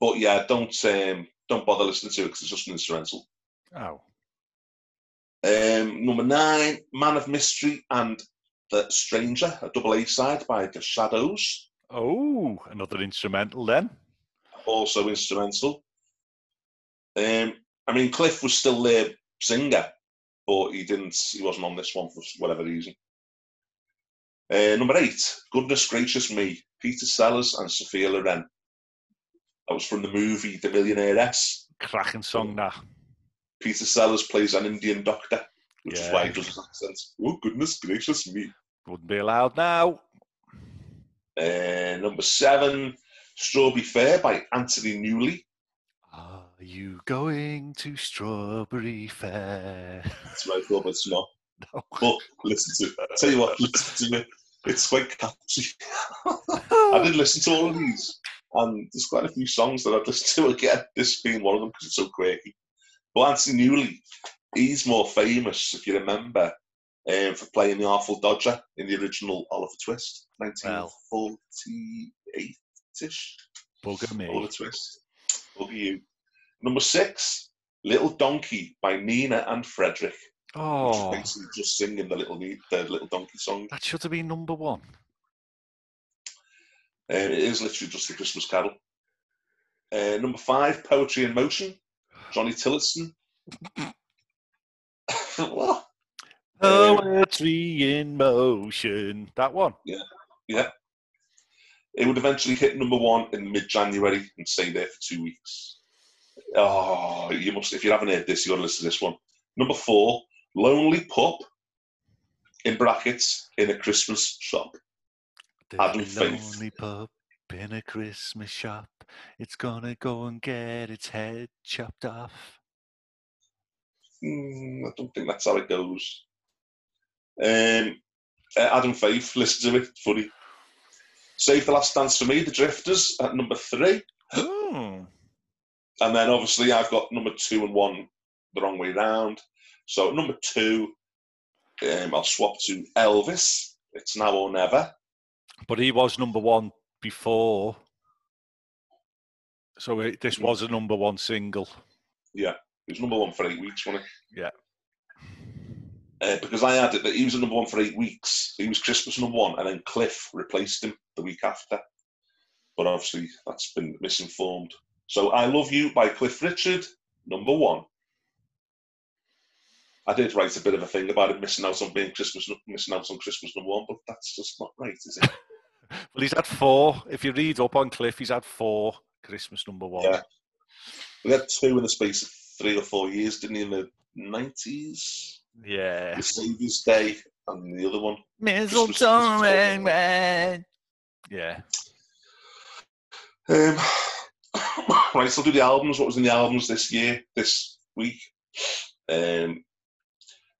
S1: but yeah, don't um, don't bother listening to it because it's just an instrumental.
S3: Oh,
S1: Um, number nine, Man of Mystery and The Stranger, a double A side by The Shadows,
S3: Oh, another instrumental then.
S1: also instrumental. Um, I mean, Cliff was still their singer, but he didn't. He wasn't on this one for whatever reason. Uh, number eight, Goodness Gracious Me, Peter Sellers and Sophia Loren. That was from the movie The Millionairess.
S3: Cracking song that.
S1: Peter Sellers plays an Indian doctor, which is why he
S3: Yeah.
S1: does his accent. Oh, goodness gracious me.
S3: Wouldn't be allowed now.
S1: Uh, number seven, Strawberry Fair by Anthony Newley.
S3: Are you going to Strawberry Fair?
S1: That's what I thought, but it's not.
S3: No.
S1: But listen to it. Tell you what, listen to it. It's quite catchy. I did listen to all of these, and there's quite a few songs that I'd listen to again. This being one of them because it's so quirky. But Anthony Newley, he's more famous, if you remember, um, for playing the Artful Dodger in the original Oliver Twist,
S3: Well.
S1: 1948-ish.
S3: Bugger me.
S1: Oliver Twist. Bugger you. Number six, Little Donkey by Nina and Frederik. Which
S3: Oh,
S1: is basically just singing the little the little donkey song.
S3: that should have been number one.
S1: Um, it is literally just a Christmas carol. Uh, number five, Poetry in Motion, Johnny Tillotson.
S3: Poetry in motion. That one.
S1: Yeah. Yeah. It would eventually hit number one in mid-January and stay there for two weeks. Oh, you must! If you haven't heard this, you got to listen to this one. Number four, Lonely Pup. In brackets, in a Christmas shop. Adam
S3: lonely pup in a Christmas shop. It's gonna go and get its head chopped off.
S1: Hmm, I don't think that's how it goes. Um, uh, Adam Faith, listen to it, funny. Save the Last Dance for Me, The Drifters at number three.
S3: Oh,
S1: And then obviously I've got number two and one the wrong way round. So number two, um, I'll swap to Elvis. It's now or never.
S3: but he was number one before. So it, this was a number one single.
S1: Yeah, he was number one for eight weeks, wasn't
S3: Yeah.
S1: he? Uh, because I had it that he was number one for eight weeks. He was Christmas number one, and then Cliff replaced him the week after. But obviously, that's been misinformed. So I Love You by Cliff Richard, number one. I did write a bit of a thing about him missing out on being Christmas, missing out on Christmas number one, but that's just not right, is it?
S3: Well, he's had four. If you read up on Cliff, he's had four Christmas number one.
S1: Yeah. We had two in the space of three or four years, didn't he? In the nineties,
S3: Yeah.
S1: the Saviour's Day, and the other one.
S3: Mistletoe. Yeah.
S1: Um, right, so I'll do the albums. What was in the albums this year, this week? Um,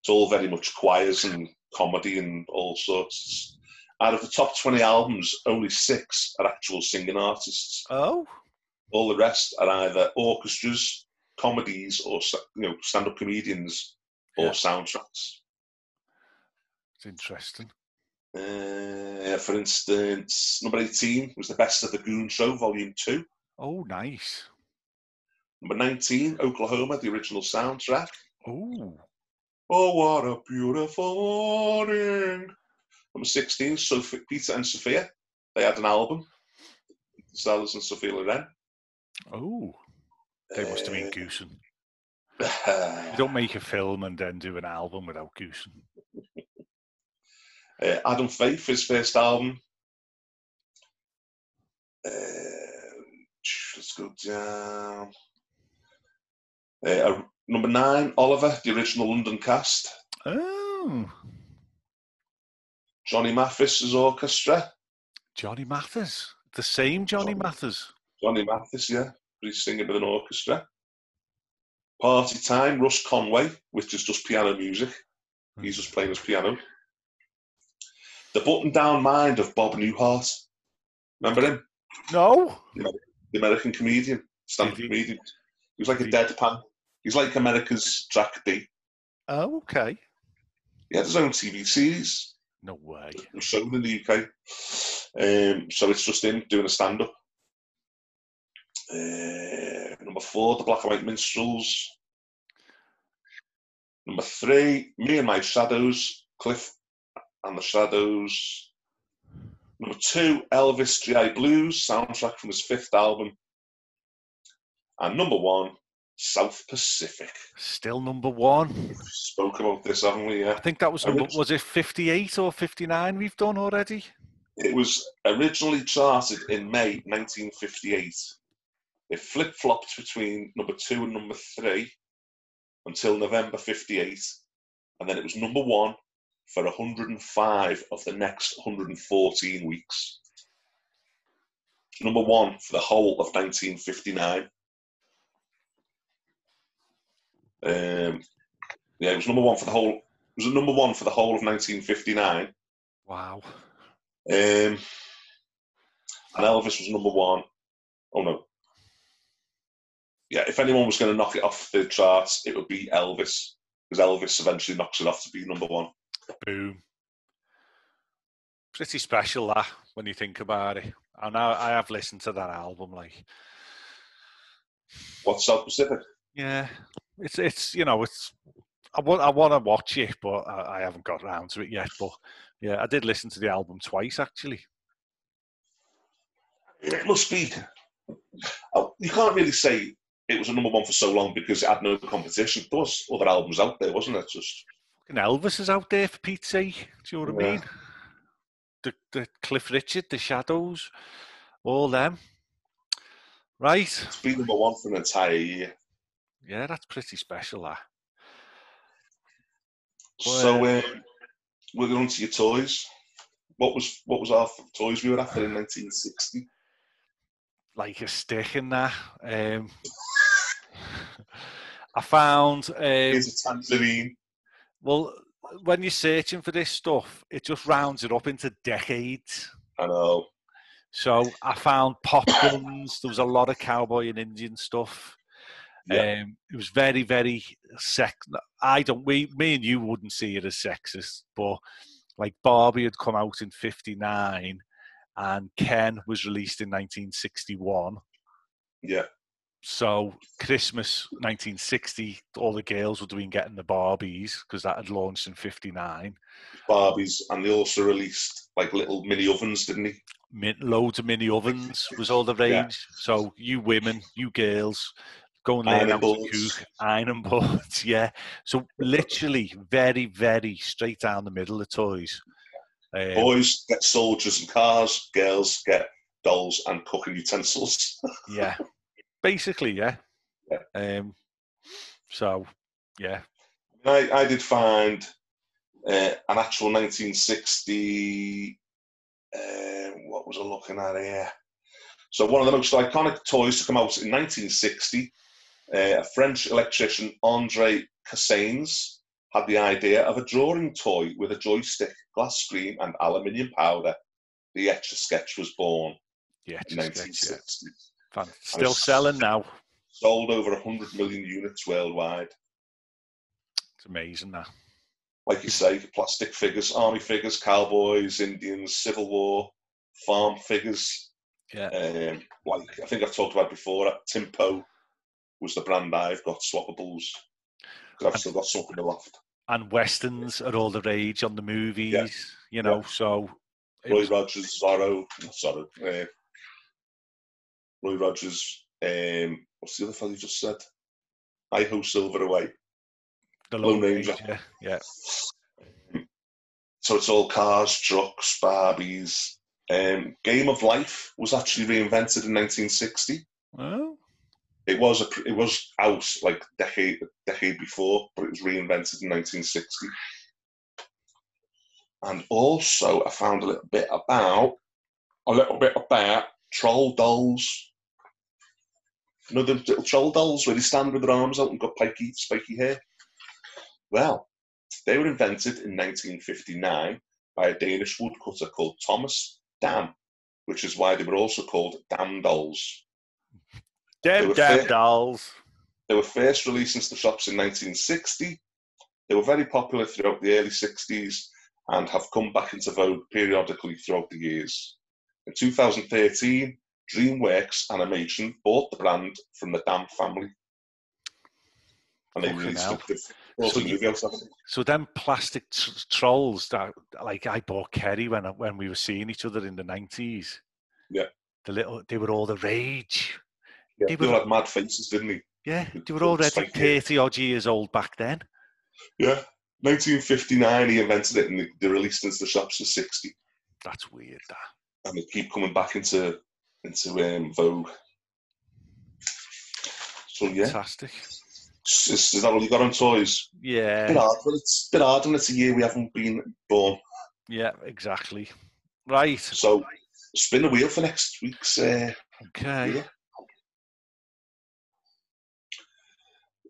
S1: it's all very much choirs and comedy and all sorts. Out of the top 20 albums, only six are actual singing artists.
S3: Oh,
S1: All the rest are either orchestras, comedies, or you know stand-up comedians or
S3: Yeah.
S1: soundtracks.
S3: it's interesting.
S1: Uh, for instance, number 18 was the Best of the Goon Show, Volume 2.
S3: Oh, nice.
S1: Number 19, Oklahoma, the original soundtrack.
S3: Oh,
S1: Oh, what a beautiful morning. Number 16, Sophie, Peter and Sophia. They had an album. Sellers and Sophia Loren.
S3: oh. They must have been
S1: Uh,
S3: goosing. You don't make a film and then do an album without goosing.
S1: Uh, Adam Faith, his first album. Uh, let's go down. Uh, number nine, Oliver, the original London cast.
S3: Oh,
S1: Johnny Mathis's orchestra.
S3: Johnny Mathis, The same Johnny
S1: Johnny.
S3: Mathers.
S1: Johnny Mathis, yeah. He's singing with an orchestra. Party Time, Russ Conway, which is just piano music. He's just playing his piano. The Button Down Mind of Bob Newhart. Remember him?
S3: No.
S1: The American comedian, stand-up comedian. He was like a deadpan. He's like America's Jack Dee
S3: Oh, okay.
S1: He had his own TV series.
S3: No way.
S1: It was shown in the UK. Um, so it's just him doing a stand-up. Uh, number four, The Black and White Minstrels. Number three, Me and My Shadows, Cliff and the Shadows. Number two, Elvis GI Blues, soundtrack from his fifth album. And number one, South Pacific.
S3: Still number one.
S1: We've spoke about this, haven't we?
S3: I think that was number, was it 58 or 59 we've done already?
S1: It was originally charted in May 1958. It flip flopped between number two and number three until November 58. And then it was number one for 105 of the next 114 weeks. Number one for the whole of 1959. Um, yeah, it was number one for the whole. It was number one for the whole of 1959.
S3: Wow.
S1: Um, and Elvis was number one. Oh no. Yeah, if anyone was going to knock it off the charts, it would be Elvis, because Elvis eventually knocks it off to be number one.
S3: Boom. Pretty special that when you think about it. And I, I have listened to that album. Like,
S1: What's South Pacific?
S3: yeah, it's it's you know it's I want I want to watch it, but I, I haven't got around to it yet. But yeah, I did listen to the album twice actually.
S1: It must be. Oh, You can't really say it was a number one for so long because it had no competition. There was other albums out there, wasn't it? Just
S3: Fucking Elvis is out there for Pete's sake. Do you know what I mean? The the Cliff Richard, the Shadows, all them. Right.
S1: to be number one for an entire year.
S3: Yeah, that's pretty special. That.
S1: So um, we're going to your toys. What was what was our toys we were after in 1960?
S3: Like a stick in that. Um, I found, um,
S1: Here's a tangerine.
S3: well, when you're searching for this stuff, it just rounds it up into decades.
S1: I know.
S3: So I found pop guns. There was a lot of cowboy and Indian stuff.
S1: Yeah.
S3: Um, it was very, very sex. I don't. We, me and you wouldn't see it as sexist, but like Barbie had come out in '59, and Ken was released in 1961.
S1: Yeah.
S3: So Christmas 1960, all the girls were doing getting the Barbies because that had launched in '59.
S1: Barbies, and they also released like little mini ovens, didn't he?
S3: Min- loads of mini ovens was all the rage.
S1: Yeah.
S3: So you women, you girls, go and learn
S1: Iron
S3: how to cook iron boards. Yeah. So literally, very, very straight down the middle of toys. Um,
S1: Boys get soldiers and cars. Girls get dolls and cooking utensils.
S3: yeah. Basically, yeah.
S1: Yeah.
S3: Um. So, yeah.
S1: I, I did find uh, an actual 1960. Uh, what was I looking at here? So one of the most iconic toys to come out in 1960, uh, a French electrician Andre Cassagnes had the idea of a drawing toy with a joystick, glass screen, and aluminium powder. The Etch a Sketch was born
S3: Yeah.
S1: in
S3: Just sketch, yeah.
S1: 1960.
S3: Fan- Still selling now.
S1: Sold over 100 million units worldwide.
S3: It's amazing that.
S1: like you say, plastic figures, army figures, cowboys, Indians, Civil War, farm figures.
S3: Yeah.
S1: Um, like I think I've talked about before, Timpo was the brand I've got, swappables. 'Cause I've still got some in the loft.
S3: And westerns are all the rage on the movies. You know. So.
S1: Roy
S3: was-
S1: Rogers, Zorro, Zorro, uh, Roy Rogers, um, what's the other fellow you just said? Iho Silver Away.
S3: the
S1: Lone
S3: Lone
S1: Ranger.
S3: Ranger. Yeah.
S1: So it's all cars, trucks, Barbies. Um, Game of Life was actually reinvented in 1960.
S3: Well,
S1: It was a, it was out like decade decade before, but it was reinvented in 1960. And also, I found a little bit about a little bit about troll dolls. You know the little troll dolls where they stand with their arms out and got pikey, spiky hair. Well, they were invented in 1959 by a Danish woodcutter called Thomas Dam, which is why they were also called Dam dolls.
S3: Damn
S1: fair.
S3: dolls.
S1: They were first released into the shops in 1960. They were very popular throughout the early 60s and have come back into vogue periodically throughout the years. In 2013, DreamWorks Animation bought the brand from the Dam family. And they
S3: Fucking
S1: released
S3: hell.
S1: it.
S3: So
S1: the
S3: you-
S1: movie house, haven't
S3: So them plastic tr- trolls that like I bought Kerry when when we were seeing each other in the nineties.
S1: Yeah.
S3: The little they were all the rage.
S1: Yeah, they all had mad faces, didn't they?
S3: Yeah, they were already
S1: spike hair.
S3: thirty odd years old back then.
S1: Yeah. 1959, he invented it and they, they released it into the shops for 60.
S3: That's weird. That.
S1: And they keep coming back into into um, vogue. So, yeah.
S3: Fantastic.
S1: Is, is that all you got on toys? bit
S3: Yeah,
S1: hard, but it's a bit hard when it's a year we haven't been born.
S3: yeah, exactly. Right.
S1: So, spin the wheel for next week's. Uh,
S3: Okay.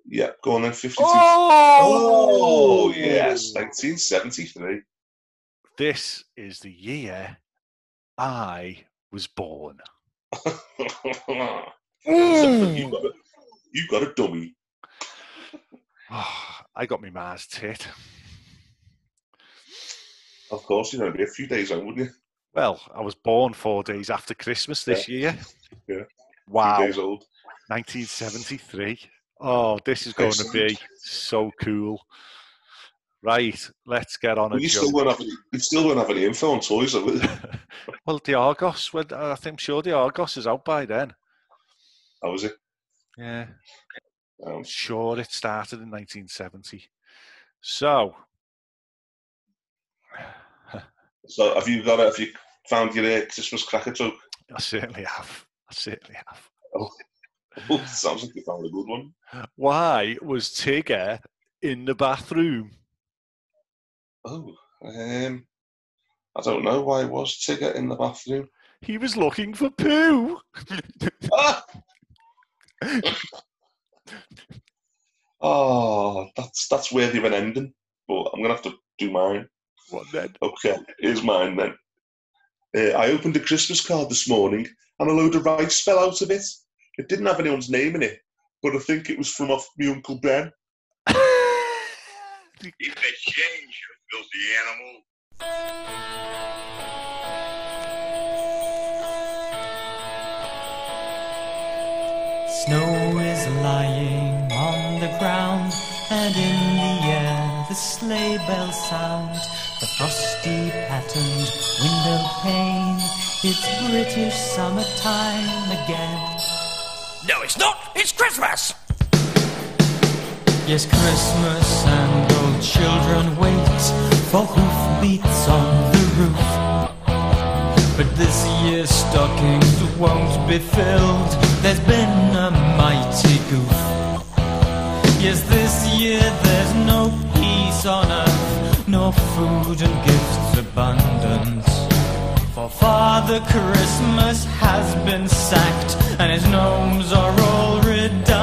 S1: Yeah, go on then, 52.
S3: Oh,
S1: Oh, yes, 1973.
S3: This is the year I was born.
S1: you, hmm. got a, you got a dummy.
S3: Ah, I got my Mars tit.
S1: Of course, you know, going be a few days on, wouldn't you?
S3: Well, I was born four days after Christmas this year.
S1: Yeah.
S3: Wow.
S1: Days old.
S3: 1973. Oh, this is going to be so cool. Right, let's get on
S1: Well, you still won't have any, you still won't have any info on toys, have you?
S3: well, the Argos, well, I think I'm sure the Argos is out by then.
S1: How was it?
S3: Yeah,
S1: Um,
S3: sure it started in 1970. So,
S1: so have you got? it? have you found your uh, Christmas cracker joke?
S3: I certainly have. I certainly have.
S1: Oh, sounds like you found a good one.
S3: Why was Tigger in the bathroom?
S1: Oh, um, I don't know why was Tigger in the bathroom.
S3: He was looking for poo.
S1: Ah! oh, that's that's worthy of an ending. But I'm gonna have to do mine.
S3: what then?
S1: Okay, here's mine then. Uh, I opened a Christmas card this morning, and a load of rice fell out of it. It didn't have anyone's name in it, but I think it was from off my uncle Ben.
S2: Keep that change, you filthy animal.
S4: Snow is lying on the ground, and in the air the sleigh bells sound. The frosty patterned window pane, it's British summertime again.
S2: No, it's not. It's Christmas.
S4: Yes, Christmas and old children wait for hoofbeats on the roof. But this year's stockings won't be filled. There's been a mighty goof. Yes, this year there's no peace on earth, no food and gifts abundant. For Father Christmas has been sacked, and his gnomes are all redundant.